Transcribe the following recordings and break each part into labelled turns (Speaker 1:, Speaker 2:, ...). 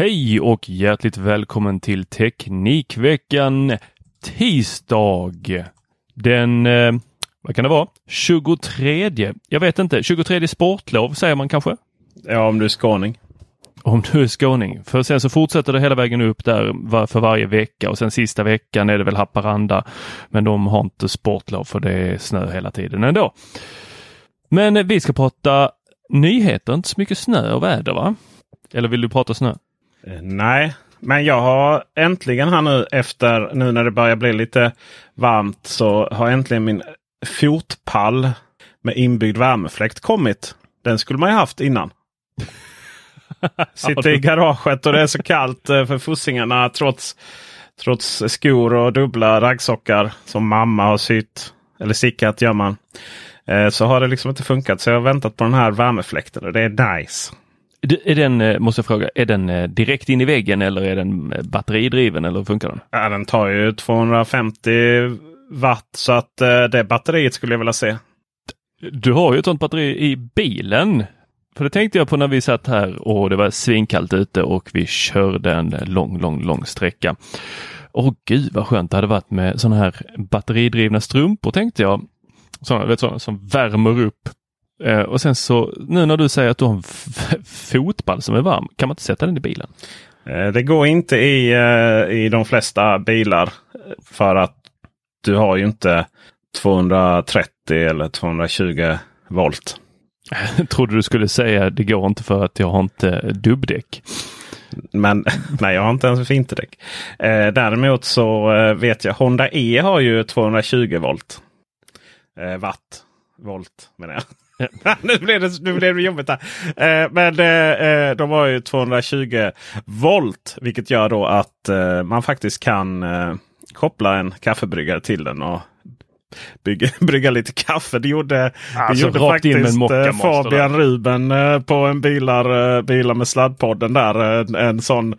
Speaker 1: Hej och hjärtligt välkommen till Teknikveckan tisdag. Den, eh, vad kan det vara? 23. Jag vet inte. 23 sportlov säger man kanske?
Speaker 2: Ja, om du är skåning.
Speaker 1: Om du är skåning. För sen så fortsätter det hela vägen upp där för varje vecka och sen sista veckan är det väl Haparanda. Men de har inte sportlov för det är snö hela tiden ändå. Men eh, vi ska prata nyheter, inte så mycket snö och väder va? Eller vill du prata snö?
Speaker 2: Eh, Nej, men jag har äntligen här nu efter nu när det börjar bli lite varmt så har äntligen min fotpall med inbyggd värmefläkt kommit. Den skulle man ju haft innan. Sitter i garaget och det är så kallt eh, för fossingarna trots, trots skor och dubbla raggsockar som mamma har sytt. Eller stickat gör man. Eh, Så har det liksom inte funkat. Så jag har väntat på den här värmefläkten och det är nice.
Speaker 1: Är den, eh, måste jag fråga, är den eh, direkt in i väggen eller är den eh, batteridriven eller hur funkar den?
Speaker 2: Ja, den tar ju 250 watt så att det batteriet skulle jag vilja se.
Speaker 1: Du har ju ett sånt batteri i bilen. För det tänkte jag på när vi satt här och det var svinkallt ute och vi körde en lång, lång, lång sträcka. Åh gud vad skönt det hade varit med sådana här batteridrivna strumpor tänkte jag. Sådana, vet, sådana som värmer upp. Eh, och sen så nu när du säger att du har en fotboll som är varm, kan man inte sätta den i bilen?
Speaker 2: Eh, Det går inte i, eh, i de flesta bilar. eh, För att du har ju inte 230 eller 220 volt.
Speaker 1: Jag trodde du skulle säga det går inte för att jag har inte dubbdäck.
Speaker 2: Men nej, jag har inte ens vinterdäck. Eh, däremot så eh, vet jag Honda E har ju 220 volt. Eh, watt. Volt menar jag. nu, blev det, nu blev det jobbigt här. Eh, men eh, eh, de har ju 220 volt. Vilket gör då att eh, man faktiskt kan eh, koppla en kaffebryggare till den. och Bygga, brygga lite kaffe. Det gjorde,
Speaker 1: Alltså,
Speaker 2: det gjorde faktiskt eh, Fabian Ruben eh, på en bilar, bilar med sladdpodden där. En, en sån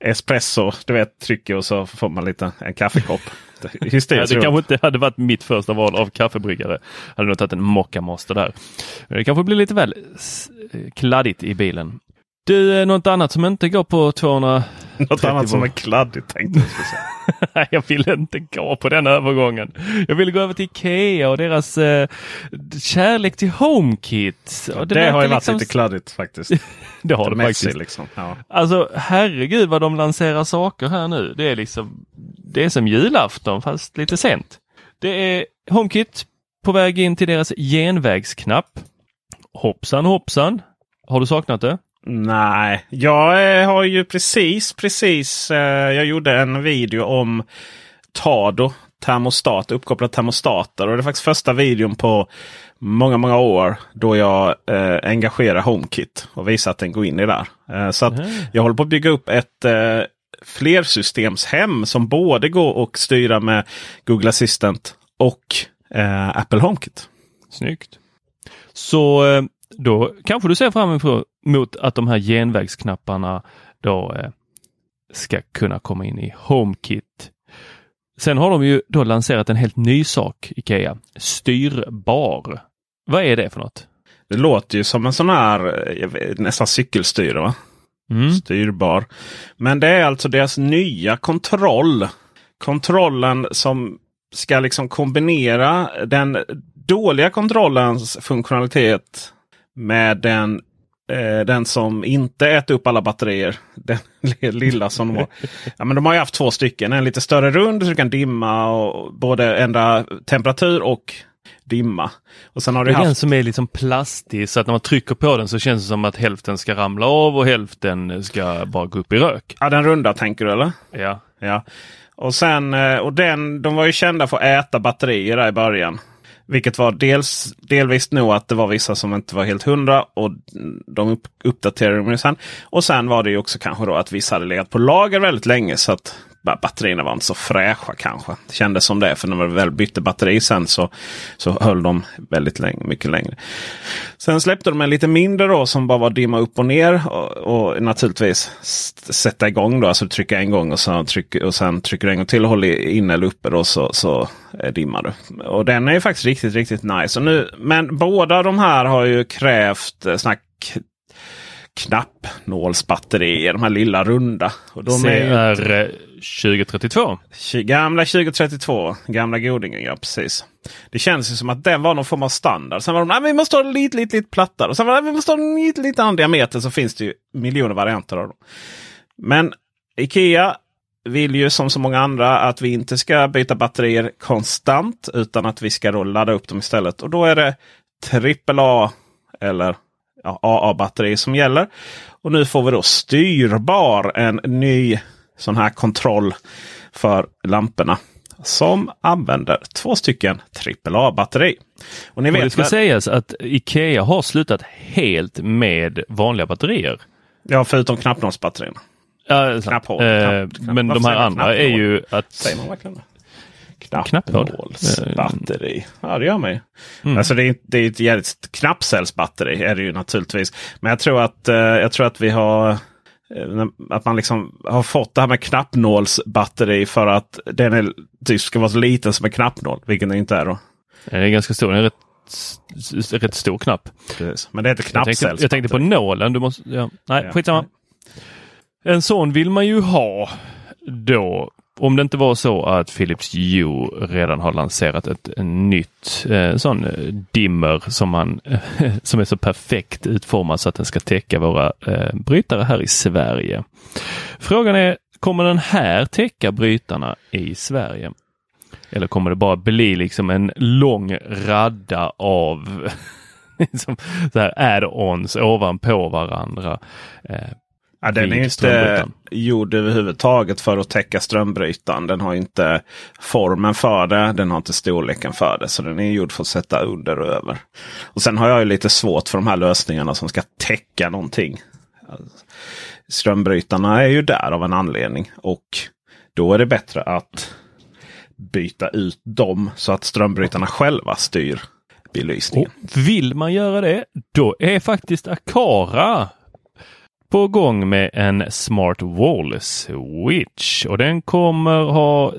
Speaker 2: espresso. Du vet trycker och så får man lite en kaffekopp.
Speaker 1: Ja,
Speaker 2: Hysteriskt
Speaker 1: det
Speaker 2: roligt.
Speaker 1: kanske inte hade varit mitt första val av kaffebryggare. Hade nog tagit en Mocca Master där. Det kanske blir lite väl kladdigt i bilen. Du, eh, något annat som inte går på 200...
Speaker 2: Något annat som är kladdigt tänkte jag. skulle säga.
Speaker 1: Nej, jag vill inte gå på den övergången. Jag vill gå över till Ikea och deras eh, kärlek till HomeKit. Och
Speaker 2: Det,
Speaker 1: verkar
Speaker 2: har ju varit
Speaker 1: liksom-
Speaker 2: lite kladdigt faktiskt.
Speaker 1: Det har det
Speaker 2: messy,
Speaker 1: faktiskt.
Speaker 2: liksom. Ja.
Speaker 1: Alltså herregud vad de lanserar saker här nu. Det är liksom Det är som julafton fast lite sent. Det är HomeKit på väg in till deras genvägsknapp. Hoppsan hoppsan. Har du saknat det?
Speaker 2: Nej, jag eh, har ju precis, precis. Eh, jag gjorde en video om Tado termostat, uppkopplad termostater. Och det är faktiskt första videon på många, många år då jag eh, engagerar HomeKit och visar att den går in i där. Eh, så att jag håller på att bygga upp ett eh, flersystemshem som både går att styra med Google Assistant och eh, Apple HomeKit.
Speaker 1: Snyggt. Så eh, då kanske du ser fram emot att de här genvägsknapparna då eh, ska kunna komma in i HomeKit. Sen har de ju då lanserat en helt ny sak, Ikea. Styrbar. Vad är det för något?
Speaker 2: Det låter ju som en sån här eh, nästan cykelstyre. Va? Mm. Styrbar. Men det är alltså deras nya kontroll. Kontrollen som ska liksom kombinera den dåliga kontrollens funktionalitet med den, eh, den som inte äter upp alla batterier. Den lilla som de har. Ja, men de har ju haft två stycken. En lite större rund så du kan dimma och både ändra temperatur och dimma. Och sen har
Speaker 1: det är
Speaker 2: haft...
Speaker 1: den som är liksom plastig så att när man trycker på den så känns det som att hälften ska ramla av och hälften ska bara gå upp i rök.
Speaker 2: Ja, den runda tänker du eller?
Speaker 1: Ja.
Speaker 2: ja. Och sen, eh, och den, de var ju kända för att äta batterier där i början. Vilket var dels delvis nog att det var vissa som inte var helt hundra och de upp, uppdaterade dem sen. Och sen var det ju också kanske då att vissa hade legat på lager väldigt länge så att batterierna var inte så fräscha kanske. Det kändes som det för när man väl bytte batteri sen så, så höll de väldigt länge, mycket längre. Sen släppte de en lite mindre då som bara var dimma upp och ner och, och naturligtvis sätta igång då. Alltså trycka en gång och, så tryck, och sen trycker du en gång till och håller inne eller uppe då så, så dimmar du. Och den är faktiskt riktigt, riktigt nice. Och nu, men båda de här har ju krävt eh, snack knappnålsbatterier. De här lilla runda.
Speaker 1: Och de CR är 2032.
Speaker 2: Gamla 2032. Gamla godingen, ja precis. Det känns ju som att den var någon form av standard. Sen var de, nej vi måste ha lite, lite, lite plattare. Och sen var det, vi måste ha lite, lite annan diameter. Så finns det ju miljoner varianter av dem. Men Ikea vill ju som så många andra att vi inte ska byta batterier konstant. Utan att vi ska då ladda upp dem istället. Och då är det AAA eller ja, AA-batterier som gäller. Och nu får vi då styrbar en ny sån här kontroll för lamporna. Som använder två stycken AAA-batteri.
Speaker 1: Och ni vet och det ska väl... sägas att Ikea har slutat helt med vanliga batterier.
Speaker 2: Ja, förutom knappnålsbatterierna.
Speaker 1: Ja, Knapphål. Eh, knapp, men de här andra är ju att...
Speaker 2: Säger man verkligen? Knappnålsbatteri. Ja det gör man ju. Mm. Alltså det är, det är ett jävligt knappcellsbatteri är det ju naturligtvis. Men jag tror att, eh, jag tror att vi har att man liksom har fått det här med knappnålsbatteri för att den är, typ ska vara så liten som en knappnål. Vilken den inte är då.
Speaker 1: Den är ganska stor. Den är rätt, rätt stor knapp.
Speaker 2: Precis. Men det heter knappcellsbatteri.
Speaker 1: Jag, jag tänkte, på nålen. Du måste, ja. Nej, ja. skitsamma. En sån vill man ju ha då om det inte var så att Philips Hue redan har lanserat ett, nytt eh, sån eh, dimmer som, man, som är så perfekt utformad så att den ska täcka våra eh, brytare här i Sverige. Frågan är, kommer den här täcka brytarna i Sverige? Eller kommer det bara bli liksom en lång radda av liksom add-ons ovanpå varandra? Eh,
Speaker 2: Ja, den är inte gjord överhuvudtaget för att täcka strömbrytaren. Den har inte formen för det. Den har inte storleken för det. Så den är gjord för att sätta under och över. Och Sen har jag ju lite svårt för de här lösningarna som ska täcka någonting. Strömbrytarna är ju där av en anledning. Och då är det bättre att byta ut dem så att strömbrytarna själva styr belysningen.
Speaker 1: Och vill man göra det, då är faktiskt Akara på gång med en Smart Wall Switch och den kommer ha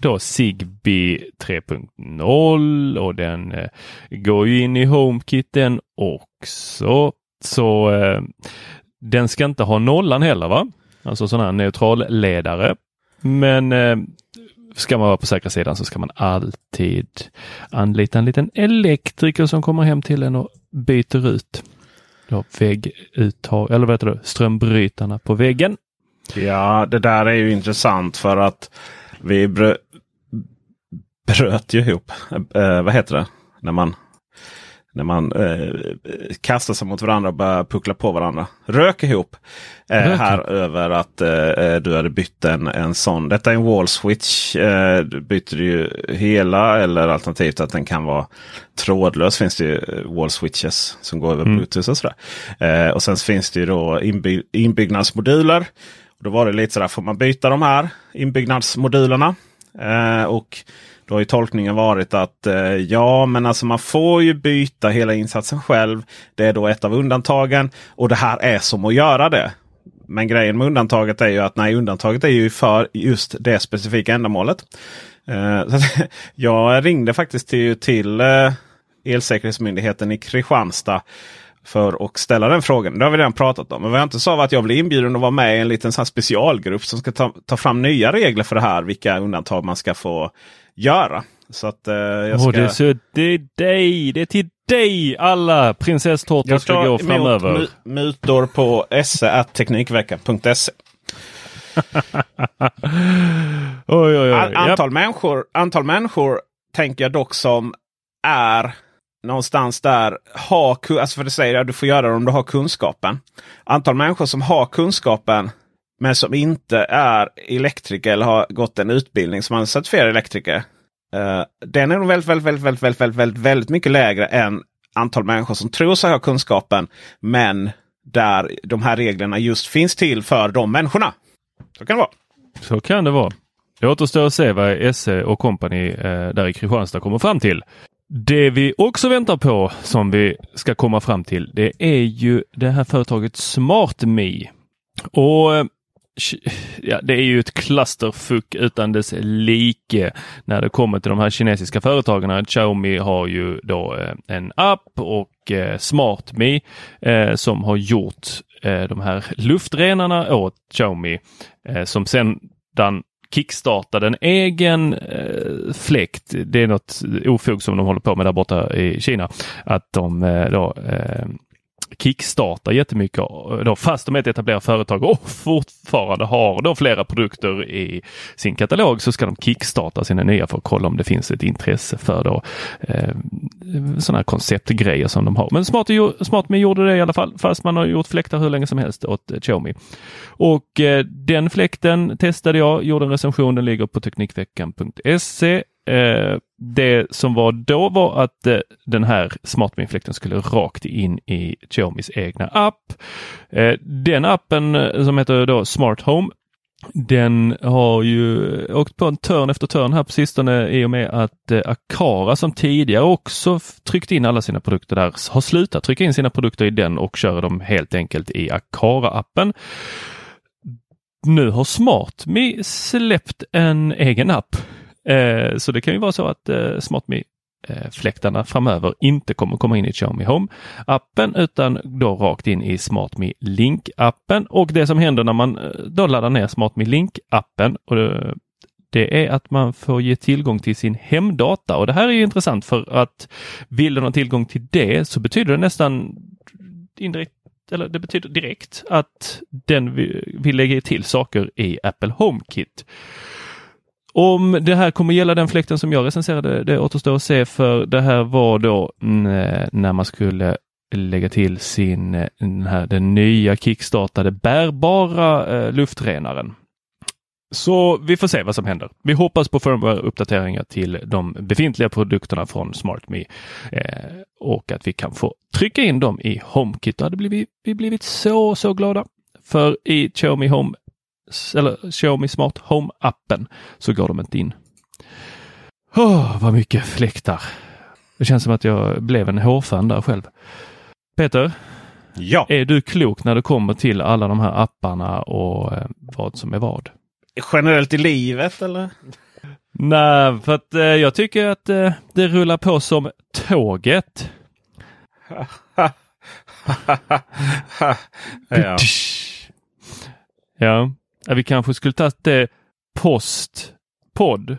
Speaker 1: då Zigbee 3.0 och den eh, går ju in i HomeKiten också. Så eh, den ska inte ha nollan heller va? Alltså sån här neutralledare. Men eh, ska man vara på säkra sidan så ska man alltid anlita en liten elektriker som kommer hem till en och byter ut du har vägguttag, eller vad heter det, strömbrytarna på väggen.
Speaker 2: Ja, det där är ju intressant för att vi brö bröt ju ihop. Eh, vad heter det? När man när man eh, kastar sig mot varandra och börjar puckla på varandra. Rök ihop. Eh, här över att eh, eh, du hade bytt en, en sån. Detta är en wall switch. Eh, du byter ju hela eller alternativt att den kan vara trådlös. Finns det ju eh, wall switches som går över mm. bluetooth och sådär. Eh, och sen finns det ju då inby inbyggnadsmoduler. Och då var det lite sådär, får man byta de här inbyggnadsmodulerna? och då har ju tolkningen varit att eh, ja, men alltså man får ju byta hela insatsen själv. Det är då ett av undantagen och det här är som att göra det. Men grejen med undantaget är ju att nej, undantaget är ju för just det specifika ändamålet. Eh, så jag ringde faktiskt till, till eh, Elsäkerhetsmyndigheten i Kristianstad för att ställa den frågan. Det har vi redan pratat om. Men vad jag inte sa var att jag blev inbjuden att vara med i en liten sån specialgrupp som ska ta, ta fram nya regler för det här. Vilka undantag man ska få göra. Så att, eh, jag ska...
Speaker 1: oh, det, är så, det är dig! Det är till dig alla prinsesstårtor ska gå framöver.
Speaker 2: Jag mutor på se.teknikveckan.se.
Speaker 1: oj, oj, oj.
Speaker 2: Antal, yep. människor, antal människor tänker jag dock som är någonstans där ha, alltså för det säger jag, du får göra det om du har kunskapen. Antal människor som har kunskapen men som inte är elektriker eller har gått en utbildning som man certifierar elektriker. Uh, den är nog väldigt, väldigt, väldigt, väldigt, väldigt, väldigt, väldigt mycket lägre än antal människor som tror sig ha kunskapen. Men där de här reglerna just finns till för de människorna. Så kan det vara.
Speaker 1: Så kan det vara. Det återstår att se vad SE och kompani eh, där i Kristianstad kommer fram till. Det vi också väntar på som vi ska komma fram till det är ju det här företaget SmartMe. Och eh, ja, det är ju ett clusterfuck utan dess like när det kommer till de här kinesiska företagen. Xiaomi har ju då eh, en app och eh, SmartMe eh, som har gjort eh, de här luftrenarna åt Xiaomi eh, som sedan kickstartade en egen eh, fläkt. Det är något ofog som de håller på med där borta i Kina. Att de eh, då eh, kickstartar jättemycket eh, då, fast de är ett etablerat företag och fortfarande har då flera produkter i sin katalog så ska de kickstarta sina nya för att kolla om det finns ett intresse för då eh, sådana här konceptgrejer som de har. Men Smart, SmartMe gjorde det i alla fall fast man har gjort fläktar hur länge som helst åt eh, Xiaomi. Och eh, den fläkten testade jag, gjorde en recension, den ligger på Teknikveckan.se Eh, det som var då var att eh, den här SmartMe-fläkten skulle rakt in i Xiaomis egna app. Eh, den appen eh, som heter då Smart Home den har ju eh, åkt på en törn efter törn här på sistone i och med att eh, Akara som tidigare också tryckt in alla sina produkter där har slutat trycka in sina produkter i den och kör dem helt enkelt i Akara-appen. Nu har SmartMe släppt en egen app Eh, så det kan ju vara så att eh, SmartMe-fläktarna eh, framöver inte kommer komma in i Xiaomi Home-appen utan då rakt in i SmartMe Link-appen. Och det som händer när man eh, då laddar ner SmartMe Link-appen och det, det är att man får ge tillgång till sin hemdata och det här är intressant för att vill du ha tillgång till det så betyder det nästan indirekt eller det betyder direkt att den vill lägga till saker i Apple HomeKit. Om det här kommer gälla den fläkten som jag recenserade, det återstår att se för det här var då mm, eh, när man skulle lägga till sin, eh, den, här, den nya kickstartade bärbara eh, luftrenaren. Så vi får se vad som händer. Vi hoppas på firmware-uppdateringar till de befintliga produkterna från SmartMe eh, och att vi kan få trycka in dem i HomeKit. Då hade blivit, vi blivit så, så glada. För i Xiaomi Home eller Xiaomi Smart Home-appen så går de inte in. Oh, vad mycket fläktar! Det känns som att jag blev en hårfan där själv. Peter,
Speaker 2: ja.
Speaker 1: är du klok när det kommer till alla de här apparna och eh, vad som är vad?
Speaker 2: Generellt i livet eller?
Speaker 1: Nej, för att eh, jag tycker att eh, det rullar på som tåget. ja. ja vi kanske skulle tagit det postpodd.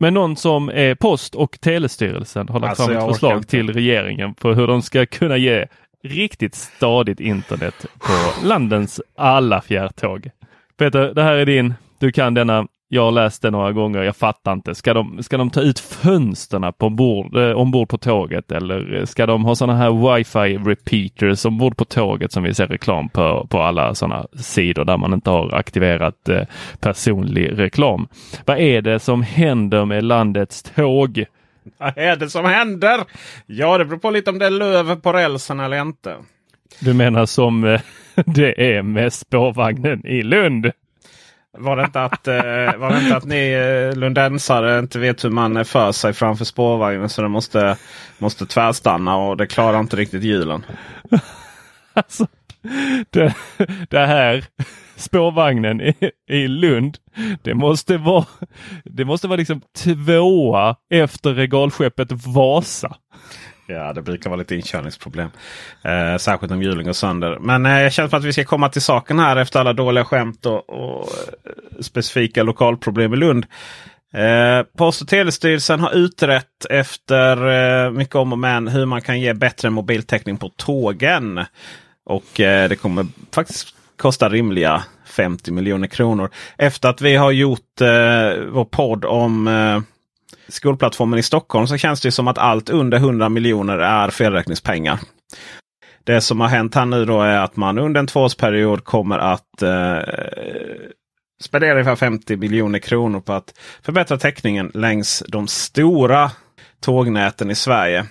Speaker 1: Men någon som är Post och telestyrelsen har lagt alltså, fram ett förslag till regeringen på hur de ska kunna ge riktigt stadigt internet på landens alla fjärrtåg. Peter, det här är din. Du kan denna jag har läst det några gånger. Jag fattar inte. Ska de, ska de ta ut fönsterna på ombord, eh, ombord på tåget eller ska de ha sådana här wifi repeaters ombord på tåget som vi ser reklam på, på alla sådana sidor där man inte har aktiverat eh, personlig reklam. Vad är det som händer med landets tåg?
Speaker 2: Vad är det som händer? Ja, det beror på lite om det är löv på rälsen eller inte.
Speaker 1: Du menar som eh, det är med spårvagnen i Lund?
Speaker 2: Var det inte att, eh, var det inte att ni eh, lundensare inte vet hur man för sig framför spårvagnen så den måste, måste tvärstanna och det klarar inte riktigt hjulen?
Speaker 1: Alltså, det, det här spårvagnen i, i Lund. Det måste vara, det måste vara liksom tvåa efter regalskeppet Vasa.
Speaker 2: Ja, det brukar vara lite inkörningsproblem. Eh, särskilt om hjulen går sönder. Men eh, jag känner för att vi ska komma till saken här efter alla dåliga skämt och, och eh, specifika lokalproblem i Lund. Eh, Post och telestyrelsen har utrett efter eh, mycket om och men hur man kan ge bättre mobiltäckning på tågen. Och eh, det kommer faktiskt kosta rimliga 50 miljoner kronor. Efter att vi har gjort eh, vår podd om eh, skolplattformen i Stockholm så känns det som att allt under 100 miljoner är felräkningspengar. Det som har hänt här nu då är att man under en tvåårsperiod kommer att eh, spendera ungefär 50 miljoner kronor på att förbättra täckningen längs de stora tågnäten i Sverige.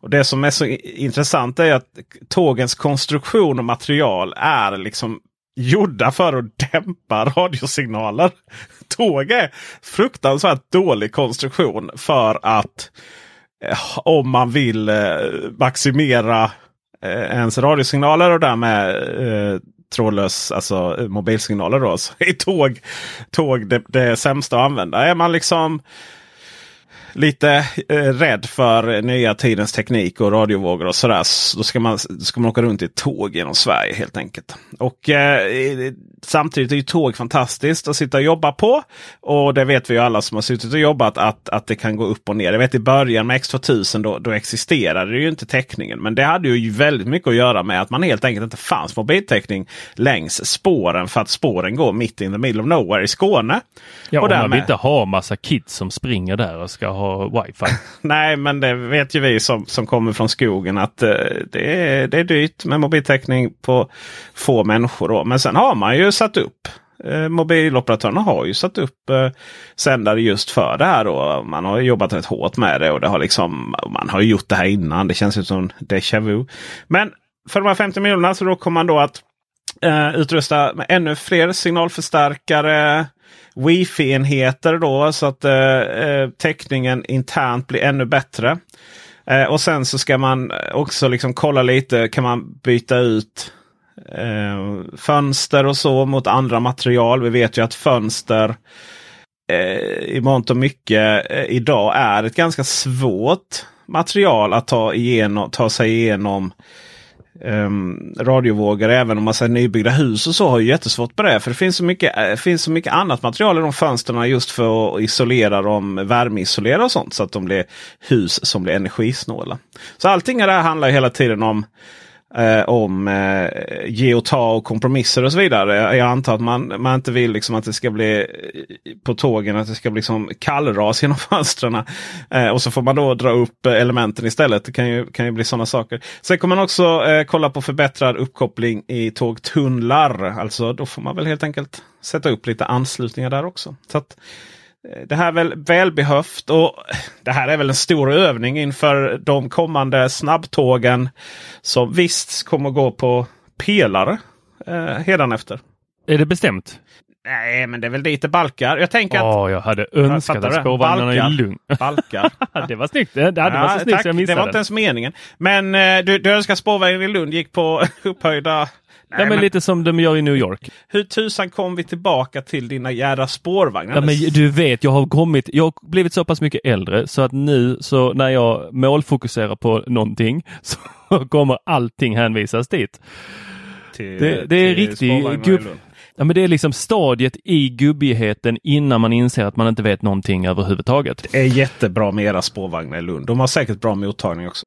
Speaker 2: Och Det som är så intressant är att tågens konstruktion och material är liksom gjorda för att dämpa radiosignaler. Tåg är fruktansvärt dålig konstruktion för att eh, om man vill eh, maximera eh, ens radiosignaler och därmed eh, trådlös, alltså mobilsignaler då, så är tåg, tåg det, det sämsta att använda. Är man liksom lite eh, rädd för nya tidens teknik och radiovågor och sådär. Så då ska man, då ska man åka runt i ett tåg genom Sverige helt enkelt. Och eh, Samtidigt är ju tåg fantastiskt att sitta och jobba på. Och det vet vi ju alla som har suttit och jobbat att, att det kan gå upp och ner. Jag vet i början med X2000 då, då existerade ju inte täckningen. Men det hade ju väldigt mycket att göra med att man helt enkelt inte fanns mobiltäckning längs spåren. För att spåren går mitt in the middle of nowhere i Skåne.
Speaker 1: Ja, och, och man vill inte ha massa kids som springer där och ska ha wifi.
Speaker 2: Nej, men det vet ju vi som, som kommer från skogen att uh, det, är, det är dyrt med mobiltäckning på få människor. Då. Men sen har man ju satt upp eh, mobiloperatörerna har ju satt upp eh, sändare just för det här. Då. Man har jobbat rätt hårt med det och det har liksom, man har gjort det här innan. Det känns som déjà vu. Men för de här 50 miljonerna så då kommer man då att eh, utrusta med ännu fler signalförstärkare. Wifi-enheter då så att eh, eh, täckningen internt blir ännu bättre. Eh, och sen så ska man också liksom kolla lite. Kan man byta ut eh, fönster och så mot andra material. Vi vet ju att fönster eh, i mångt och mycket eh, idag är ett ganska svårt material att ta, igenom, ta sig igenom Ehm, um, radiovågor. Även om man säger nybyggda hus och så har ju jättesvårt på det. För det finns så mycket, äh, finns så mycket annat material i de fönstren just för att isolera dem, värmeisolera och sånt. Så att de blir hus som blir energisnåla. Så allting det här handlar hela tiden om eh, om eh, ge och ta och kompromisser och så vidare. Jag antar att man, man inte vill liksom att det ska bli eh, på tågen att det ska bli liksom kallras genom fönstren. Eh, och så får man då dra upp elementen istället. Det kan ju, kan ju bli sådana saker. Sen kommer man också eh, kolla på förbättrad uppkoppling i tågtunnlar. Alltså då får man väl helt enkelt sätta upp lite anslutningar där också. Så att, det här är väl välbehövt och det här är väl en stor övning inför de kommande snabbtågen. Som visst kommer gå på pelare eh, efter.
Speaker 1: Är det bestämt?
Speaker 2: Nej, men det är väl dit det balkar. Jag tänker att...
Speaker 1: Åh, jag hade önskat att spårvagnarna är lugn.
Speaker 2: Balkar.
Speaker 1: det var snyggt. Det, det ja, var så snyggt så jag missade
Speaker 2: Det var inte ens meningen. Men eh, du, du önskar spårvagnen i Lund gick på upphöjda
Speaker 1: Nej, ja, men, lite som de gör i New York.
Speaker 2: Hur tusan kom vi tillbaka till dina jädra spårvagnar?
Speaker 1: Ja, men du vet, jag har kommit, jag har blivit så pass mycket äldre så att nu så när jag målfokuserar på någonting så kommer allting hänvisas dit. Till, det, det är riktigt gubb... Ja, men det är liksom stadiet i gubbigheten innan man inser att man inte vet någonting överhuvudtaget.
Speaker 2: Det är jättebra med era spårvagnar i Lund. De har säkert bra mottagning också.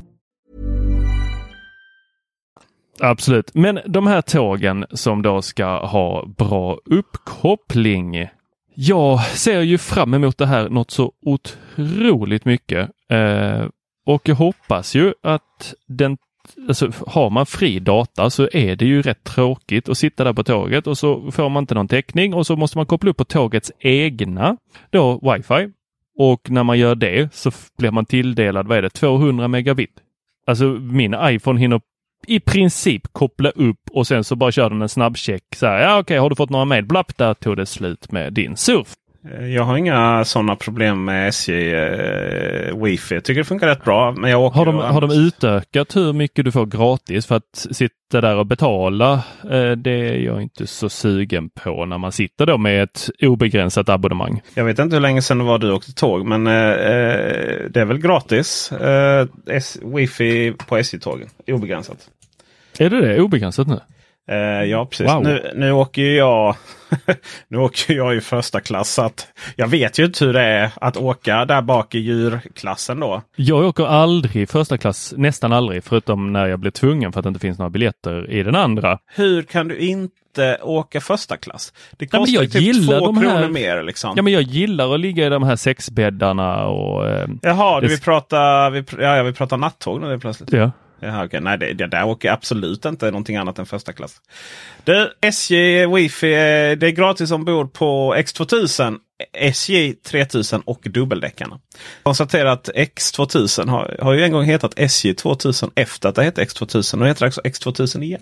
Speaker 1: Absolut. Men de här tågen som då ska ha bra uppkoppling. Jag ser ju fram emot det här något så otroligt mycket. Eh, och jag hoppas ju att den Alltså, har man fri data så är det ju rätt tråkigt att sitta där på tåget och så får man inte någon täckning och så måste man koppla upp på tågets egna då wifi. Och när man gör det så blir man tilldelad, vad är det, 200 megabit. Alltså min iPhone hinner i princip koppla upp och sen så bara kör den en snabbcheck. Så här, ja okej, okay, har du fått några mejl? Blapp, där tog det slut med din surf.
Speaker 2: Jag har inga sådana problem med SJ eh, wifi. Jag tycker det funkar rätt bra. Men jag åker
Speaker 1: har, de, har de utökat hur mycket du får gratis för att sitta där och betala? Eh, det är jag inte så sugen på när man sitter då med ett obegränsat abonnemang.
Speaker 2: Jag vet inte hur länge sedan det var du åkte tåg men eh, eh det är väl gratis eh, wifi på SJ-tågen. Obegränsat.
Speaker 1: Är det det? Obegränsat nu?
Speaker 2: Uh, ja precis. Wow. Nu, nu åker jag nu åker jag i första klass. Så att jag vet ju inte hur det är att åka där bak i djurklassen då.
Speaker 1: Jag åker aldrig första klass, nästan aldrig, förutom när jag blir tvungen för att det inte finns några biljetter i den andra.
Speaker 2: Hur kan du inte åka första klass? Det kostar ja, jag typ gillar två de kronor här... mer. Liksom.
Speaker 1: Ja men jag gillar att ligga i de här sexbäddarna och... Eh,
Speaker 2: Jaha, det... vi pratar, vi, ja, vi pratar nattåg nu plötsligt.
Speaker 1: Ja.
Speaker 2: Jaha, okay. Nej, det, det där åker absolut inte någonting annat än första klass. Du, SJ Wifi, eh, det är gratis ombord på X2000, SJ 3000 och dubbeldäckarna. Konstatera att X2000 har, har ju en gång hetat SJ 2000 efter att det hette X2000. Nu heter det också X2000 igen.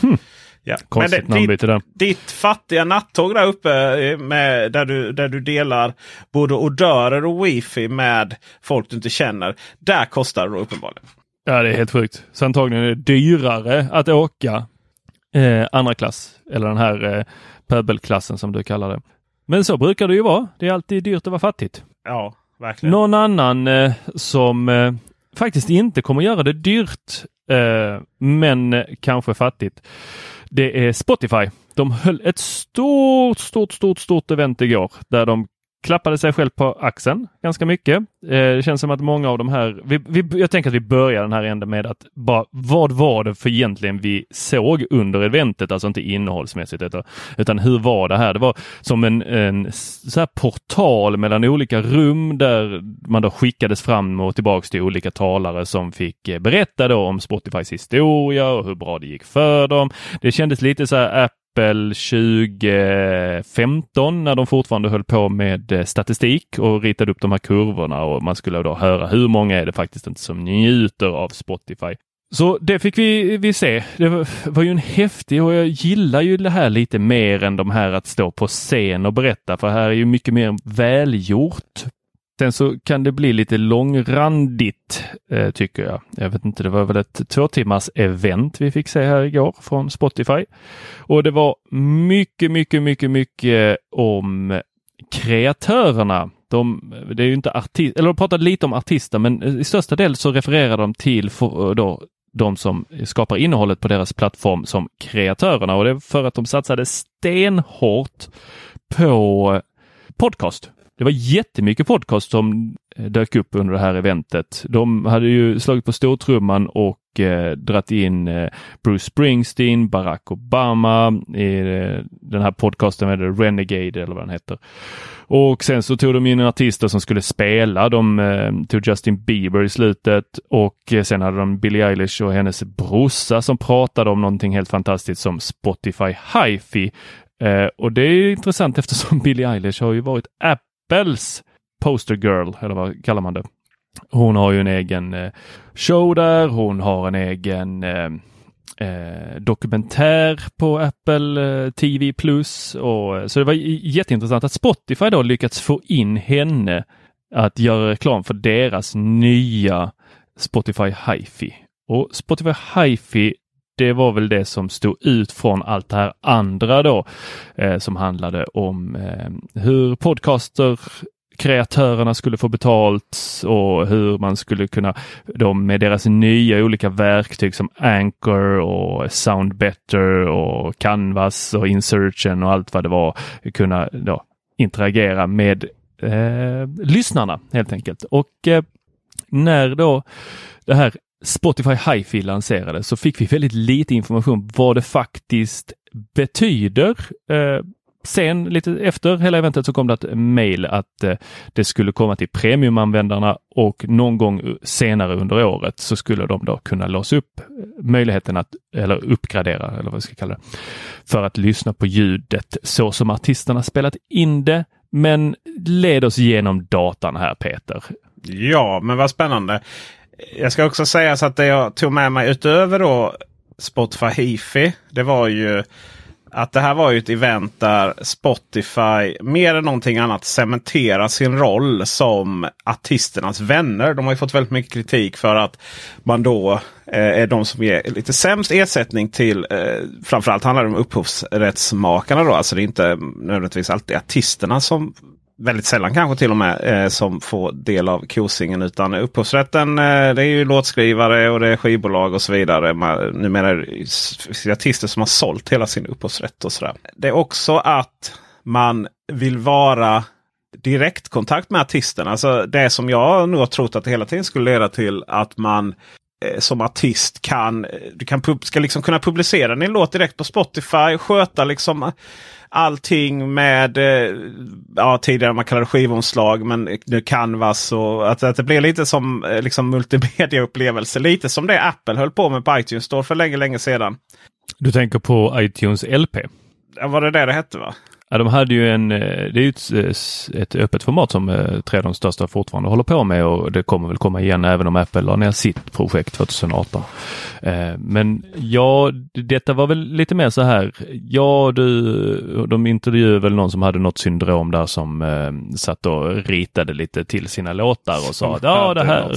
Speaker 1: Hmm. Ja. Konstigt namnbyte där.
Speaker 2: Ditt fattiga nattåg där uppe eh, med, där, du, där du delar både odörer och wifi med folk du inte känner. Där kostar det uppenbarligen.
Speaker 1: Ja, det är helt sjukt. Så antagligen är det dyrare att åka eh, andra klass eller den här eh, pöbelklassen som du kallar det. Men så brukar det ju vara. Det är alltid dyrt att vara fattigt.
Speaker 2: Ja, verkligen.
Speaker 1: Någon annan eh, som eh, faktiskt inte kommer göra det dyrt, eh, men kanske fattigt. Det är Spotify. De höll ett stort, stort, stort, stort event igår där de klappade sig själv på axeln ganska mycket. Eh, det känns som att många av de här, vi, vi, jag tänker att vi börjar den här änden med att bara, vad var det för egentligen vi såg under eventet, alltså inte innehållsmässigt utan, utan hur var det här? Det var som en, en så här portal mellan olika rum där man då skickades fram och tillbaks till olika talare som fick eh, berätta då om Spotifys historia och hur bra det gick för dem. Det kändes lite så här äh, exempel 2015 när de fortfarande höll på med eh, statistik och ritade upp de här kurvorna och man skulle då höra hur många är det faktiskt inte som njuter av Spotify. Så det fick vi, vi se. Det var, var, ju en häftig och jag gillar ju det här lite mer än de här att stå på scen och berätta för här är ju mycket mer välgjort Sen så kan det bli lite långrandigt eh, tycker jag. Jag vet inte, det var väl ett två timmars event vi fick se här igår från Spotify. Och det var mycket, mycket, mycket, mycket om kreatörerna. De, det är ju inte artist, eller de pratade lite om artister, men i största del så refererar de till för, eh, då, de som skapar innehållet på deras plattform som kreatörerna och det är för att de satsade stenhårt på podcast. Det var jättemycket podcast som eh, dök upp under det här eventet. De hade ju slagit på stortrumman och eh, dratt in eh, Bruce Springsteen, Barack Obama i eh, den här podcasten med Renegade eller vad den heter. Och sen så tog de in artister som skulle spela. De eh, tog Justin Bieber i slutet och eh, sen hade de Billie Eilish och hennes brorsa som pratade om någonting helt fantastiskt som Spotify HiFi. Eh, och det är intressant eftersom Billie Eilish har ju varit Apples poster girl, eller vad kallar man det? Hon har ju en egen eh, show där. Hon har en egen eh, eh, dokumentär på Apple eh, TV Plus. Och, eh, så det var jätteintressant att Spotify då lyckats få in henne att göra reklam för deras nya Spotify HiFi. Och Spotify HiFi det var väl det som stod ut från allt det här andra då eh, som handlade om eh, hur podcaster kreatörerna skulle få betalt och hur man skulle kunna de med deras nya olika verktyg som Anchor och Soundbetter och Canvas och Insertion och allt vad det var kunna då, interagera med eh, lyssnarna helt enkelt. Och eh, när då det här Spotify HiFi lanserades så fick vi väldigt lite information vad det faktiskt betyder. Eh, sen lite efter hela eventet så kom det ett mail att eh, det skulle komma till premiumanvändarna och någon gång senare under året så skulle de då kunna låsa upp eh, möjligheten att eller uppgradera eller vad vi ska kalla det för att lyssna på ljudet så som artisterna spelat in det. Men led oss genom datan här Peter.
Speaker 2: Ja, men vad spännande. Jag ska också säga så att det jag tog med mig utöver då Spotify Hifi. Det var ju att det här var ju ett event där Spotify mer än någonting annat cementerar sin roll som artisternas vänner. De har ju fått väldigt mycket kritik för att man då eh, är de som ger lite sämst ersättning till eh, framförallt handlar det om upphovsrättsmakarna. Då. Alltså det är inte nödvändigtvis alltid artisterna som väldigt sällan kanske till och med eh, som får del av kosingen. Utan upphovsrätten eh, det är ju låtskrivare och det är skivbolag och så vidare. Man, numera är det artister som har sålt hela sin upphovsrätt. och sådär. Det är också att man vill vara direktkontakt med artisten. Alltså det som jag nog har trott att det hela tiden skulle leda till att man som artist kan, du kan, ska liksom kunna publicera din låt direkt på Spotify. Sköta liksom allting med, eh, ja tidigare man kallade skivomslag men nu Canvas och att, att det blir lite som eh, liksom multimedia-upplevelse. Lite som det Apple höll på med på iTunes Store för länge, länge sedan.
Speaker 1: Du tänker på iTunes LP?
Speaker 2: Ja, var det det det hette va?
Speaker 1: Ja, de hade ju en, eh, det är ju ett, eh, ett öppet format som eh, tre av de största fortfarande håller på med och det kommer väl komma igen även om Apple la ner sitt projekt 2018. Men ja, detta var väl lite mer så här. Ja, du, de intervjuade väl någon som hade något syndrom där som satt och ritade lite till sina låtar och sa att ja, det här.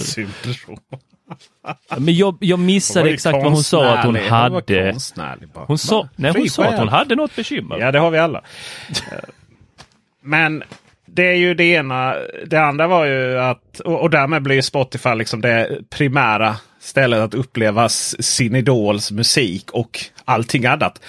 Speaker 1: Men jag, jag missade exakt vad hon sa att hon hade. Hon sa, nej, hon sa att hon hade något bekymmer.
Speaker 2: Ja, det har vi alla. Men det är ju det ena. Det andra var ju att, och, och därmed blir Spotify liksom det primära stället att uppleva sin idols musik och allting annat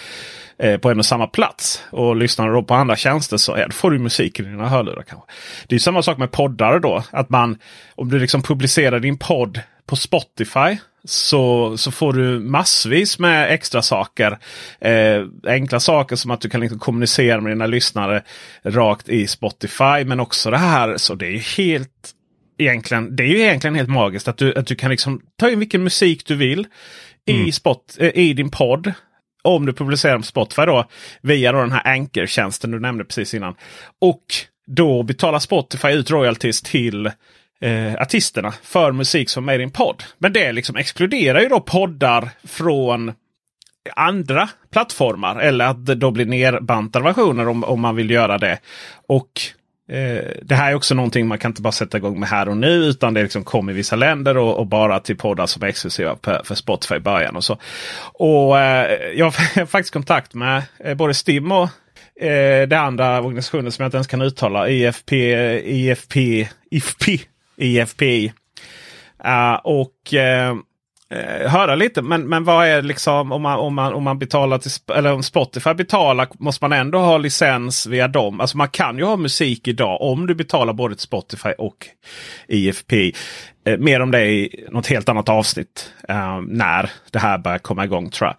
Speaker 2: eh, på en och samma plats. Och lyssnar du då på andra tjänster så ja, får du musik i dina hörlurar. Kanske. Det är samma sak med poddar då. Att man, om du liksom publicerar din podd på Spotify så, så får du massvis med extra saker. Eh, enkla saker som att du kan liksom kommunicera med dina lyssnare rakt i Spotify. Men också det här, så det är helt egentligen, det är ju egentligen helt magiskt att du, att du kan liksom ta in vilken musik du vill mm. i, spot, eh, i din podd. Om du publicerar på Spotify då via då den här Anchor-tjänsten du nämnde precis innan. Och då betalar Spotify ut royalties till eh, artisterna för musik som är i en podd. Men det liksom exkluderar ju då poddar från andra plattformar. Eller att det då blir nerbantade versioner om, om man vill göra det. Och Eh, det här är också någonting man kan inte bara sätta igång med här och nu. Utan det liksom kom i vissa länder och, och bara till poddar som är exklusiva för, för Spotify i början. Och så. Och eh, jag har faktiskt kontakt med eh, både Stim och eh, det andra organisationen som jag inte ens kan uttala. IFP, IFP, IFP, IFPI. Uh, ah, och uh, höra lite. Men, men vad är liksom om man, om man, om man betalar till eller om Spotify betalar måste man ändå ha licens via dem. Alltså man kan ju ha musik idag om du betalar både till Spotify och IFP. Eh, mer om det i något helt annat avsnitt eh, när det här börjar komma igång tror jag.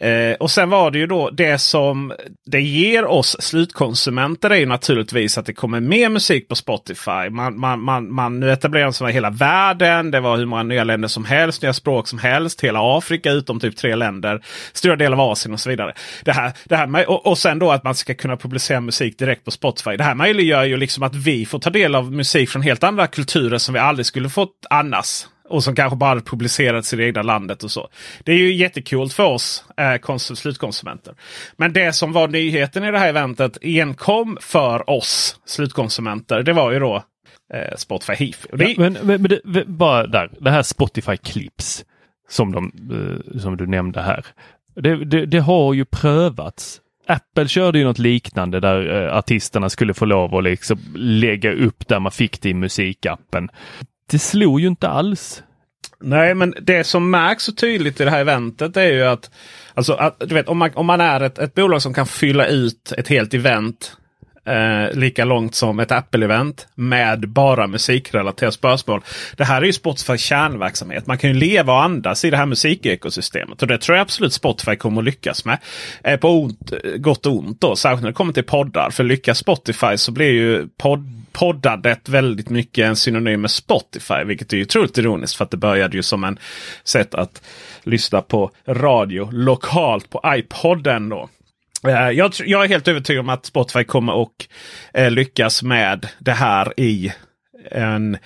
Speaker 2: Eh, och sen var det ju då det som det ger oss slutkonsumenter är ju naturligtvis att det kommer mer musik på Spotify. Man, man, man, man nu etablerar sig i hela världen. Det var hur många nya länder som helst, nya språk som helst. Hela Afrika utom typ tre länder. Stora delar av Asien och så vidare. Det här, det här och, och sen då att man ska kunna publicera musik direkt på Spotify. Det här möjliggör ju liksom att vi får ta del av musik från helt andra kulturer som vi aldrig skulle fått annars. Och som kanske bara hade publicerats i det egna landet och så. Det är ju jättekul för oss eh, slutkonsumenter. Men det som var nyheten i det här eventet enkom för oss slutkonsumenter. Det var ju då eh, Spotify Hifi.
Speaker 1: Ja, men, men, men det, bara där, det här Spotify Clips som, de, eh, som du nämnde här. Det, det, det, har ju prövats. Apple körde ju något liknande där eh, artisterna skulle få lov att liksom lägga upp där man fick det i musikappen det slog ju inte alls.
Speaker 2: Nej, men det som märks så tydligt i det här eventet är ju att, alltså, att du vet, om, man, om man är ett, ett bolag som kan fylla ut ett helt event eh, lika långt som ett Apple-event med bara musikrelaterade spörsmål. Det här är ju Spotifys kärnverksamhet. Man kan ju leva och andas i det här musikekosystemet. Och det tror jag absolut Spotify kommer att lyckas med. Eh, på ont, gott och ont då, särskilt när det kommer till poddar. För lyckas Spotify så blir ju podd poddandet väldigt mycket en synonym med Spotify. Vilket är ju otroligt ironiskt för att det började ju som en sätt att lyssna på radio lokalt på iPoden. Då. Eh, jag, jag, är helt övertygad om att Spotify kommer att eh, lyckas med det här i en,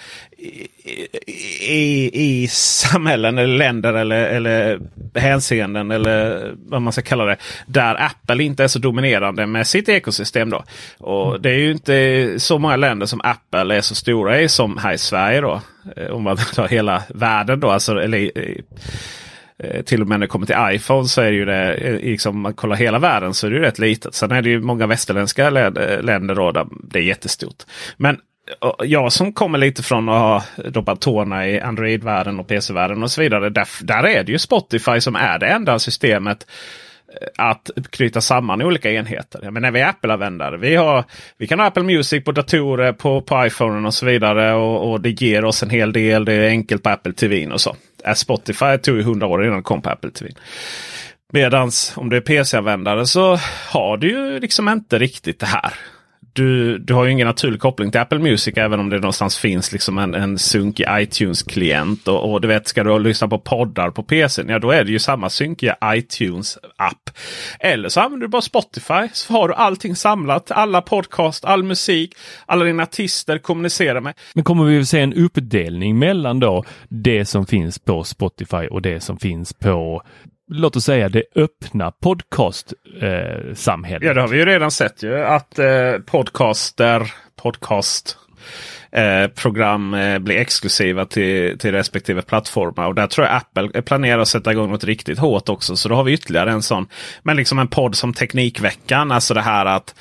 Speaker 2: i, i samhällen eller länder eller, eller hänseenden eller vad man ska kalla det. Där Apple inte är så dominerande med sitt ekosystem. då. Och mm. Det är ju inte så många länder som Apple är så stora i som här i Sverige. då. Eh, om man tar hela världen då. Alltså, eller, eh, till och med när det kommer till iPhone så är det ju det, eh, liksom, om man kollar hela världen så är det ju rätt litet. Sen är det ju många västerländska länder då där det är jättestort. Men jag som kommer lite från att ha doppat tårna i Android-världen och PC-världen och så vidare. Där, där är det ju Spotify som är det enda systemet eh, att knyta samman olika enheter. Men när vi är Apple-användare. Vi, vi kan ha Apple Music på datorer, på, på iPhone och så vidare. Och, och, det ger oss en hel del. Det är enkelt på Apple TV och så. Spotify tog ju 100 år innan det kom på Apple TV. Medans om du är PC-användare så har du ju liksom inte riktigt det här du, du har ju ingen naturlig koppling till Apple Music även om det någonstans finns liksom en, en sunkig iTunes-klient. Och, och, du vet, ska du lyssna på poddar på PC, ja då är det ju samma synkiga iTunes-app. Eller så använder du bara Spotify så har du allting samlat. Alla podcast, all musik, alla dina artister kommunicerar med.
Speaker 1: Men kommer vi att se en uppdelning mellan då det som finns på Spotify och det som finns på låt oss säga det öppna podcast-samhället.
Speaker 2: Eh, ja, det har vi ju redan sett ju att eh, podcaster, podcast eh, program eh, blir exklusiva till, till respektive plattformar. Och där tror jag Apple eh, planerar att sätta igång något riktigt hårt också. Så då har vi ytterligare en sån. Men liksom en podd som Teknikveckan. Alltså det här att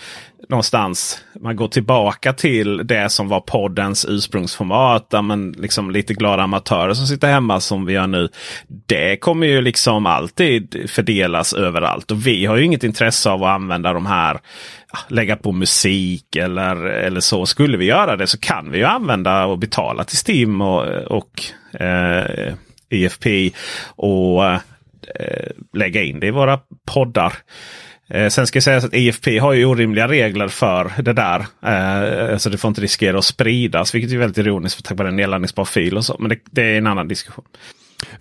Speaker 2: någonstans man går tillbaka till det som var poddens ursprungsformat. Där man liksom lite glada amatörer som sitter hemma som vi gör nu. Det kommer ju liksom alltid fördelas överallt. Och vi har ju inget intresse av att använda de här lägga på musik eller, eller så. Skulle vi göra det så kan vi ju använda och betala till Steam och, och eh, EFP och eh, lägga in det i våra poddar. Eh, sen ska sägas att EFP har ju orimliga regler för det där. Eh, alltså det får inte riskera att spridas, vilket är väldigt ironiskt för tack vare en nedladdningsbar fil och så. Men det, det är en annan diskussion.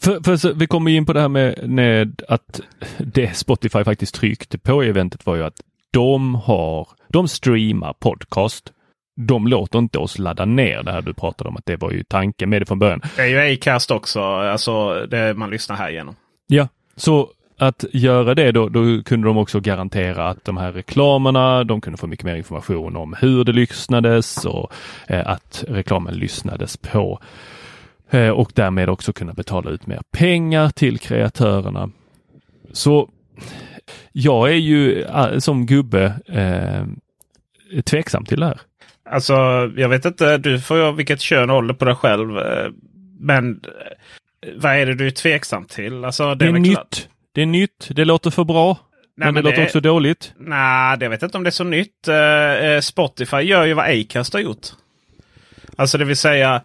Speaker 1: För, för så, vi kommer in på det här med, med att det Spotify faktiskt tryckte på i eventet var ju att de har, de streamar podcast. De låter inte oss ladda ner det här du pratade om att det var ju tanken med det från början.
Speaker 2: Det är ju Acast också, alltså det man lyssnar här igenom.
Speaker 1: Ja, så att göra det då, då kunde de också garantera att de här reklamerna, de kunde få mycket mer information om hur det lyssnades och eh, att reklamen lyssnades på. Eh, och därmed också kunna betala ut mer pengar till kreatörerna. Så jag är ju eh, som gubbe eh, tveksam till det här.
Speaker 2: Alltså, jag vet inte, du får ju vilket kön och ålder på dig själv. Eh, men vad är det du är tveksam till? Alltså,
Speaker 1: det, är, det är nytt. Det är nytt. Det låter för bra. Nej, men, men det, det låter också dåligt.
Speaker 2: Nej, jag vet inte om det är så nytt. Uh, Spotify gör ju vad Acast har gjort. Alltså det vill säga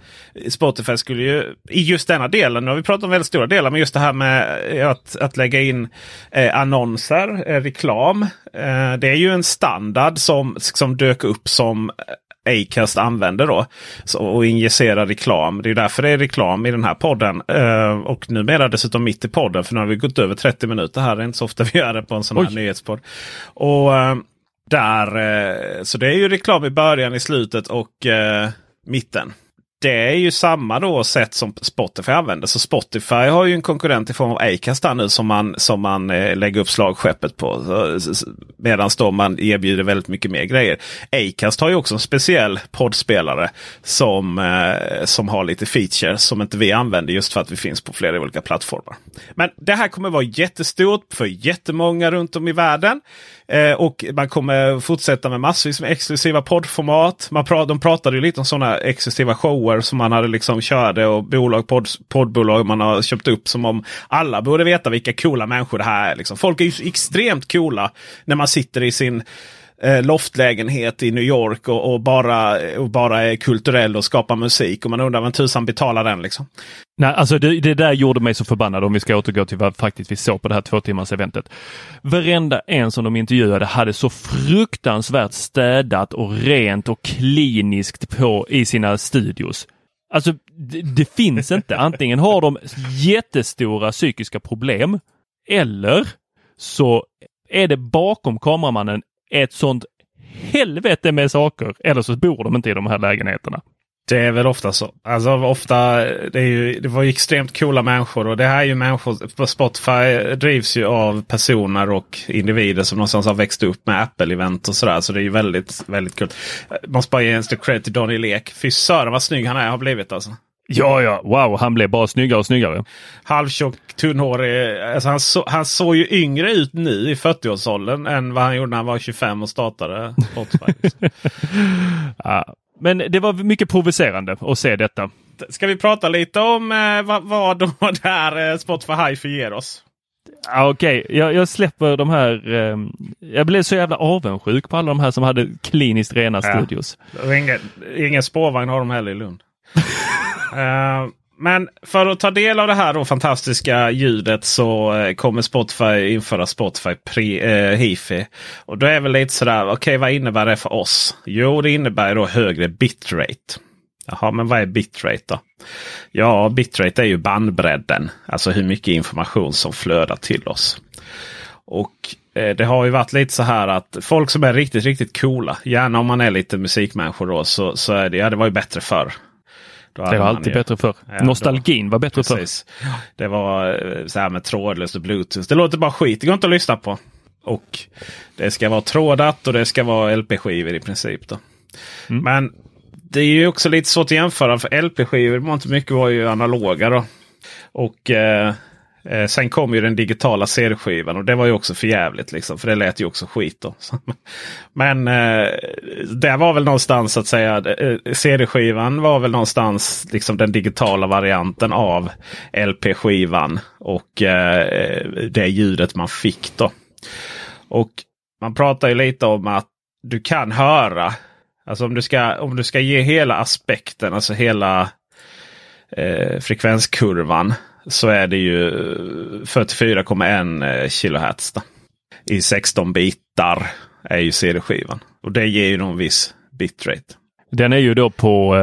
Speaker 2: Spotify skulle ju i just denna delen, nu har vi pratat om väldigt stora delar, men just det här med att, att lägga in eh, annonser, eh, reklam. Eh, det är ju en standard som, som dök upp som Acast använder då. Så, och injicerar reklam. Det är därför det är reklam i den här podden. Uh, och numera dessutom mitt i podden. För nu har vi gått över 30 minuter här. Det är inte så ofta vi gör det på en sån här Oj. nyhetspodd. Och uh, där, uh, Så det är ju reklam i början, i slutet och mitten det är ju samma då sätt som Spotify använder. Så Spotify har ju en konkurrent i form av Acast nu som man, som man eh, lägger upp slagskeppet på. Medan då man erbjuder väldigt mycket mer grejer. Acast har ju också en speciell poddspelare som, eh, som har lite features som inte vi använder just för att vi finns på flera olika plattformar. Men det här kommer vara jättestort för jättemånga runt om i världen. Eh, och man kommer fortsätta med massvis med exklusiva poddformat. Man pra de pratade ju lite om sådana exklusiva shower som man hade liksom körde och bolag, podd, poddbolag man har köpt upp som om alla borde veta vilka coola människor det här är. Liksom. Folk är ju extremt coola när man sitter i sin eh, loftlägenhet i New York och, och, bara, och bara är kulturell och skapar musik. Och man undrar vem tusan betalar den liksom.
Speaker 1: Nej, alltså det, det, där gjorde mig så förbannad om vi ska återgå till vad faktiskt vi såg på det här två timmars eventet. Varenda en som de intervjuade hade så fruktansvärt städat och rent och kliniskt på i sina studios. Alltså det, det finns inte. Antingen har de jättestora psykiska problem eller så är det bakom kameramannen ett sånt helvete med saker. Eller så bor de inte i de här lägenheterna.
Speaker 2: Det är väl ofta så. Alltså ofta, det, är ju, det var ju extremt coola människor och det här är ju människor. Spotify drivs ju av personer och individer som någonstans har växt upp med Apple-event och sådär. Så det är ju väldigt, väldigt kul. Måste bara ge en stor cred till Daniel Ek. Fy sören vad snygg han är, har blivit alltså.
Speaker 1: Ja, ja, wow, han blev bara snyggare och snyggare.
Speaker 2: Halvtjock, tunnhårig. Alltså han, så, han såg ju yngre ut nu i 40-årsåldern än vad han gjorde när han var 25 och startade Spotify.
Speaker 1: ja, men det var mycket provocerande att se detta.
Speaker 2: Ska vi prata lite om eh, vad, vad då det här eh, Spotify Hi-Fi ger oss?
Speaker 1: Ja, Okej, okay. jag, jag, släpper de här. Eh, jag blev så jävla avundsjuk på alla de här som hade kliniskt rena ja. studios.
Speaker 2: Ingen, ingen spårvagn har de heller i Lund. uh, men för att ta del av det här då fantastiska ljudet så eh, kommer Spotify införa Spotify pre, eh, Hifi. Och då är väl lite sådär, okej okay, vad innebär det för oss? Jo, det innebär då högre bitrate. Jaha, men vad är bitrate då? Ja, bitrate är ju bandbredden. Alltså hur mycket information som flödar till oss. Och eh, det har ju varit lite så här att folk som är riktigt, riktigt coola. Gärna om man är lite musikmänniskor då så, så är det, ja det var ju bättre förr.
Speaker 1: Det var alltid ju, bättre för. Ja, Nostalgin då, var bättre för.
Speaker 2: Det var eh, så här med trådlöst och bluetooth. Det låter bara skit. Det går inte att lyssna på. Och det ska vara trådat och det ska vara LP-skivor i princip. Då. Mm. Men det är ju också lite svårt att jämföra. För LP-skivor var inte mycket var ju analoga. Då. Och eh, Eh, sen kom ju den digitala CD-skivan och det var ju också för jävligt liksom. För det lät ju också skit då. Men eh, det var väl någonstans att säga. Eh, CD-skivan var väl någonstans liksom den digitala varianten av LP-skivan. Och eh, det ljudet man fick då. Och man pratar ju lite om att du kan höra. Alltså om du ska, om du ska ge hela aspekten, alltså hela eh, frekvenskurvan så är det ju 44,1 kHz. Då. I 16 bitar är ju CD-skivan. Och det ger ju någon viss bitrate.
Speaker 1: Den är ju då på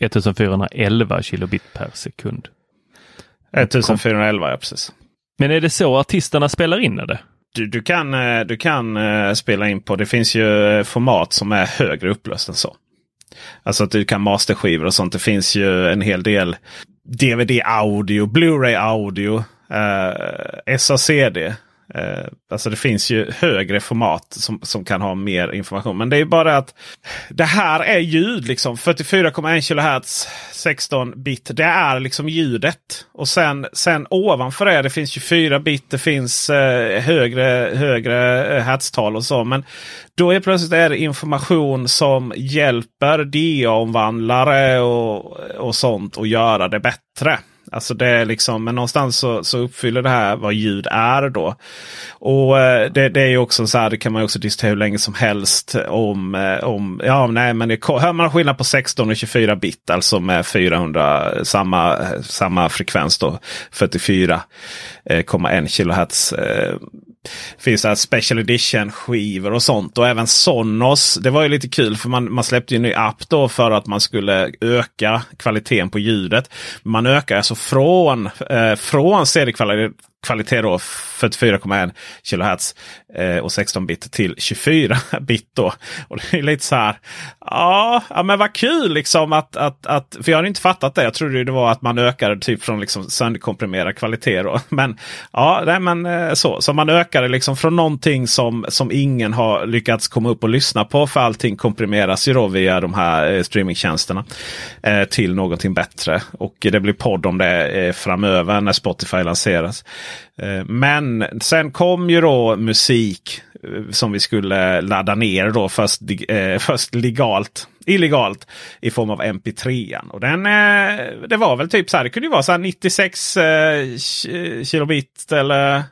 Speaker 1: 1411 eh, kilobit per sekund.
Speaker 2: 1411 ja precis.
Speaker 1: Men är det så artisterna spelar in det?
Speaker 2: Du, du, kan, eh, du kan spela in på, det finns ju format som är högre upplöst än så. Alltså att du kan masterskivor och sånt. Det finns ju en hel del DVD audio, Blu-ray audio, eh, SACD. Eh, alltså det finns ju högre format som, som kan ha mer information. Men det är bara att det här är ljud. liksom 44,1 kHz 16 bit. Det är liksom ljudet. Och sen, sen ovanför det, det finns 24 bit. Det finns eh, högre, högre eh, hertztal och så. Men då är plötsligt är det information som hjälper DA-omvandlare och, och sånt att göra det bättre. Alltså det är liksom, men någonstans så, så uppfyller det här vad ljud är då. Och eh, det, det är ju också så här, det kan man också diskutera hur länge som helst om. Eh, om ja, nej, men det, hör man skillnad på 16 och 24 bit, alltså med 400 samma, samma frekvens då, 44,1 eh, kHz. Finns det special edition skivor och sånt. Och även Sonos. Det var ju lite kul för man, man släppte ju en ny app då för att man skulle öka kvaliteten på ljudet. Man ökar alltså från, eh, från CD-kvalitet kvalitet då 44,1 kHz eh, och 16 bit till 24 bit. Då. Och det är lite så här. Ja, ja men vad kul liksom att, att, att för jag har inte fattat det. Jag trodde det var att man ökade typ från liksom sönderkomprimerad kvalitet. Då. Men ja, nej, men eh, så. Så man ökade liksom från någonting som, som ingen har lyckats komma upp och lyssna på. För allting komprimeras ju då via de här eh, streamingtjänsterna eh, till någonting bättre. Och det blir podd om det eh, framöver när Spotify lanseras. Eh, men sen kom ju då musik eh, som vi skulle ladda ner då först, eh, först legalt. Illegalt i form av MP3. Och den, eh, det var väl typ så här. Det kunde ju vara så 96 kilobit eller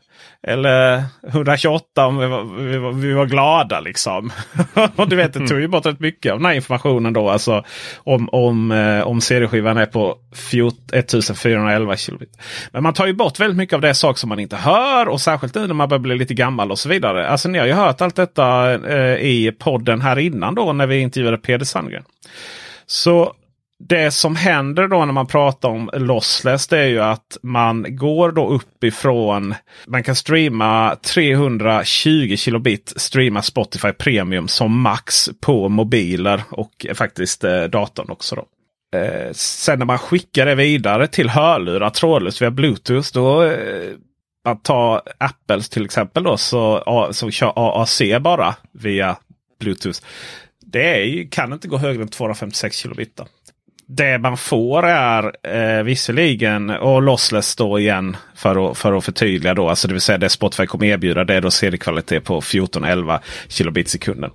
Speaker 2: eller 128 om vi var, vi var, vi var glada liksom. och du vet det tog ju bort rätt mycket av den här informationen då. Alltså om, om, eh, om CD-skivan är på 1411 kilobit. Men man tar ju bort väldigt mycket av det sak som man inte hör. Och särskilt nu när man börjar bli lite gammal och så vidare. Alltså ni har ju hört allt detta eh, i podden här innan då när vi intervjuade Peder Sandgren. Så det som händer då när man pratar om lossless det är ju att man går då uppifrån. Man kan streama 320 kilobit streama Spotify Premium som max på mobiler och faktiskt eh, datorn också. Då. Eh, sen när man skickar det vidare till hörlurar trådlöst via Bluetooth. Då eh, att ta Apples till exempel då så, så kör AAC bara via Bluetooth. Det är, kan inte gå högre än 256 kilobit. Då det man får är eh, visserligen och lossless då igen för att, för att förtydliga då. Alltså det vill säga det Spotify kommer erbjuda det är då CD-kvalitet på 14-11 kilobit sekunden.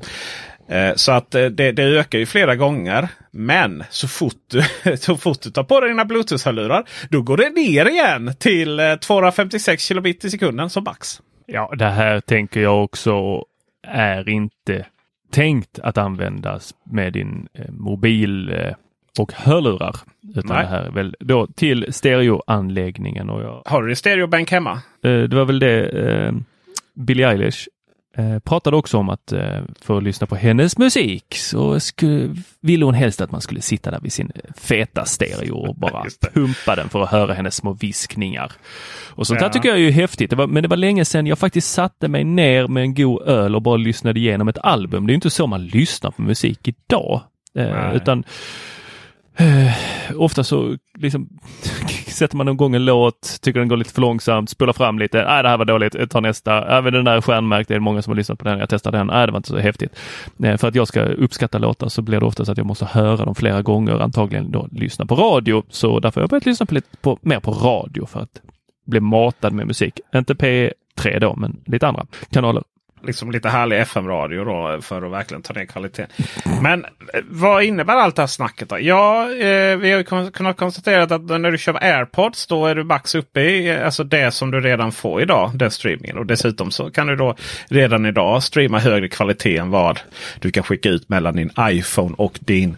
Speaker 2: Eh, så att eh, det, det, ökar ju flera gånger. Men så fort du, så fort du tar på dig dina Bluetooth-hörlurar då går det ner igen till eh, 256 kilobit i sekunden som max.
Speaker 1: Ja, det här tänker jag också är inte tänkt att användas med din eh, mobil eh, och hörlurar. Utan Nej. det här är väl då till stereoanläggningen. Och jag,
Speaker 2: Har du stereobänk hemma?
Speaker 1: Eh, det var väl det eh, Billie Eilish eh, pratade också om att eh, för att lyssna på hennes musik så skulle, ville hon helst att man skulle sitta där vid sin feta stereo och bara pumpa den för att höra hennes små viskningar. Och sånt ja. där tycker jag är ju häftigt. Det var, men det var länge sedan jag faktiskt satte mig ner med en god öl och bara lyssnade igenom ett album. Det är inte så man lyssnar på musik idag. Eh, utan Eh, ofta så liksom, sätter man igång en låt, tycker den går lite för långsamt, spolar fram lite. Nej, det här var dåligt, jag tar nästa. Även den där stjärnmärkt, det är många som har lyssnat på den. Jag testar den. Nej, det var inte så häftigt. Eh, för att jag ska uppskatta låtar så blir det ofta så att jag måste höra dem flera gånger, antagligen då lyssna på radio. Så därför har jag börjat lyssna på lite på, mer på radio för att bli matad med musik. Inte P3 då, men lite andra kanaler
Speaker 2: liksom lite härlig FM-radio då för att verkligen ta ner kvaliteten. Men eh, vad innebär allt det här snacket då? Ja, eh, vi har kunnat konstatera att när du kör AirPods då är du max uppe i eh, alltså det som du redan får idag, den streamingen. Och dessutom så kan du då redan idag streama högre kvalitet än vad du kan skicka ut mellan din iPhone och din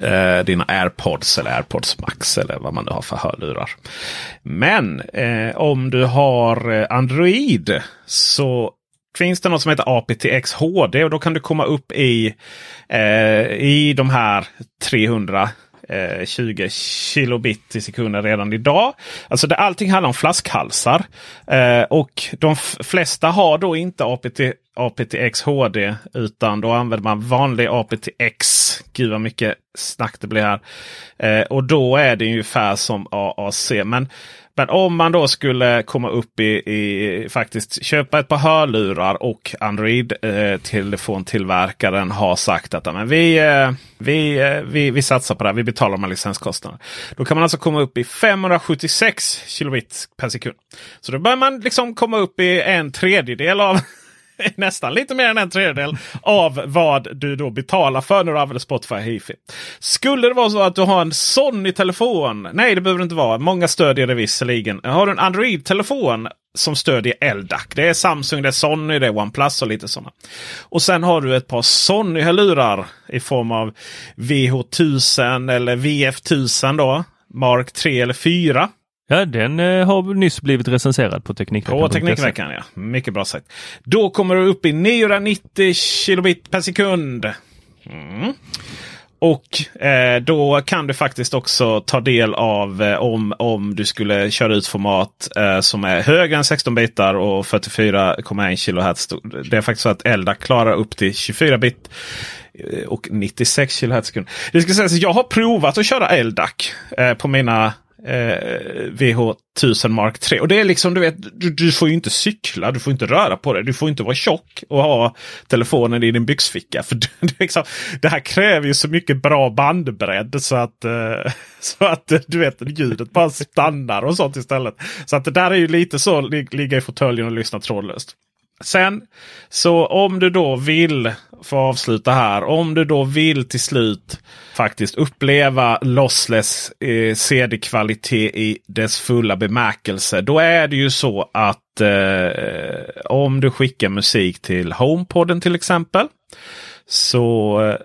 Speaker 2: eh, dina AirPods eller AirPods Max eller vad man nu har för hörlurar. Men eh, om du har eh, Android så finns det något som heter aptX HD och då kan du komma upp i, eh, i de här 300 20 eh, kilobit i sekunden redan idag. Alltså det, allting handlar om flaskhalsar. Eh, och de flesta har då inte APT, aptX HD utan då använder man vanlig aptX. Gud vad mycket snack det blir här. Eh, och då är det ungefär som AAC. Men men om man då skulle komma upp i, i faktiskt köpa ett par hörlurar och Android-telefontillverkaren eh, har sagt att men vi, eh, vi, eh, vi, vi satsar på det här. Vi betalar de här licenskostnaderna. Då kan man alltså komma upp i 576 kilobit per sekund. Så då börjar man liksom komma upp i en tredjedel av nästan lite mer än en tredjedel av vad du då betalar för när du använder Spotify Hifi. Skulle det vara så att du har en Sony-telefon. Nej, det behöver det inte vara. Många stödjer det visserligen. Har du en Android-telefon som stödjer LDAC. Det är Samsung, det är Sony, det är OnePlus och lite sådana. Och sen har du ett par Sony-hörlurar i form av VH1000 eller VF1000 då. Mark 3 eller 4.
Speaker 1: Ja, den eh, har nyss blivit recenserad på Teknikveckan.
Speaker 2: På Teknikveckan ja. Mycket bra sagt. Då kommer du upp i 990 kilobit per sekund. Mm. Och eh, då kan du faktiskt också ta del av eh, om, om du skulle köra ut format eh, som är högre än 16 bitar och 44,1 kHz. Det är faktiskt så att Elda klarar upp till 24 bit eh, och 96 kHz. Det ska sägas att jag har provat att köra LDAC eh, på mina eh, VH1000 Mark 3. Och det är liksom, du vet, du, du, får ju inte cykla, du får inte röra på dig, du får inte vara tjock och ha telefonen i din byxficka. För det, liksom, det här kräver ju så mycket bra bandbredd så att, eh, så att eh, du vet, ljudet bara stannar och sånt istället. Så att det där är ju lite så, ligga i fåtöljen och lyssna trådlöst. Sen så om du då vill, få avsluta här, om du då vill till slut faktiskt uppleva lossless eh, CD-kvalitet i dess fulla bemärkelse. Då är det ju så att eh, om du skickar musik till HomePodden till exempel. Så eh,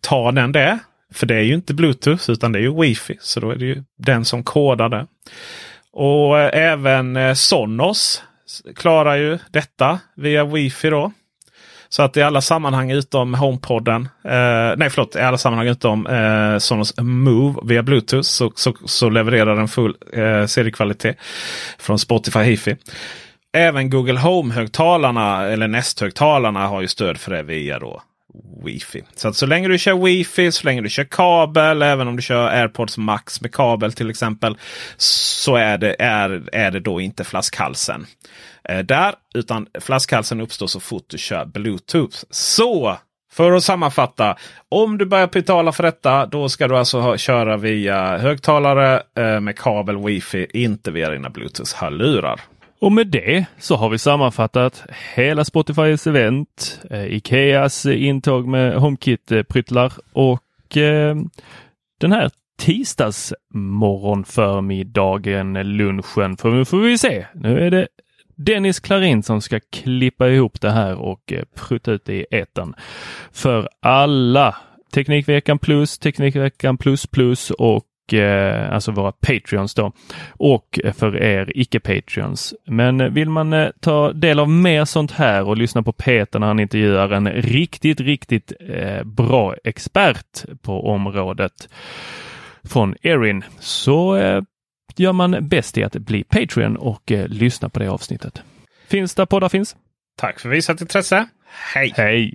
Speaker 2: tar den det. För det är ju inte Bluetooth utan det är ju Wifi. Så då är det ju den som kodar det. Och eh, även eh, Sonos klarar ju detta via Wifi då. Så att i alla sammanhang utom HomePodden, eh, nej förlåt, i alla sammanhang utom eh, Sonos Move via Bluetooth så, så, så levererar den full eh, seriekvalitet från Spotify Hifi. Även Google Home-högtalarna eller Nest-högtalarna har ju stöd för det via då Wifi. Så att så länge du kör Wifi, så länge du kör kabel, även om du kör AirPods Max med kabel till exempel. Så är det, är, är det då inte flaskhalsen eh, där. Utan flaskhalsen uppstår så fort du kör Bluetooth. Så för att sammanfatta. Om du börjar betala för detta då ska du alltså ha, köra via högtalare eh, med kabel Wifi, inte via dina Bluetooth-hörlurar.
Speaker 1: Och med det så har vi sammanfattat hela Spotifys event, eh, Ikeas intåg med HomeKit-pryttlar och eh, den här tisdagsmorgonförmiddagen, lunchen. För nu får vi se. Nu är det Dennis Klarin som ska klippa ihop det här och eh, prutta ut det i etern. För alla Teknikveckan plus, Teknikveckan plus plus och eh, alltså våra Patreons då och för er icke-Patreons. Men vill man eh, ta del av mer sånt här och lyssna på Peter när han intervjuar en riktigt, riktigt eh, bra expert på området från Erin så eh, gör man bäst i att bli Patreon och eh, lyssna på det avsnittet. Finns där poddar finns.
Speaker 2: Tack för visat intresse. Hej!
Speaker 1: Hej!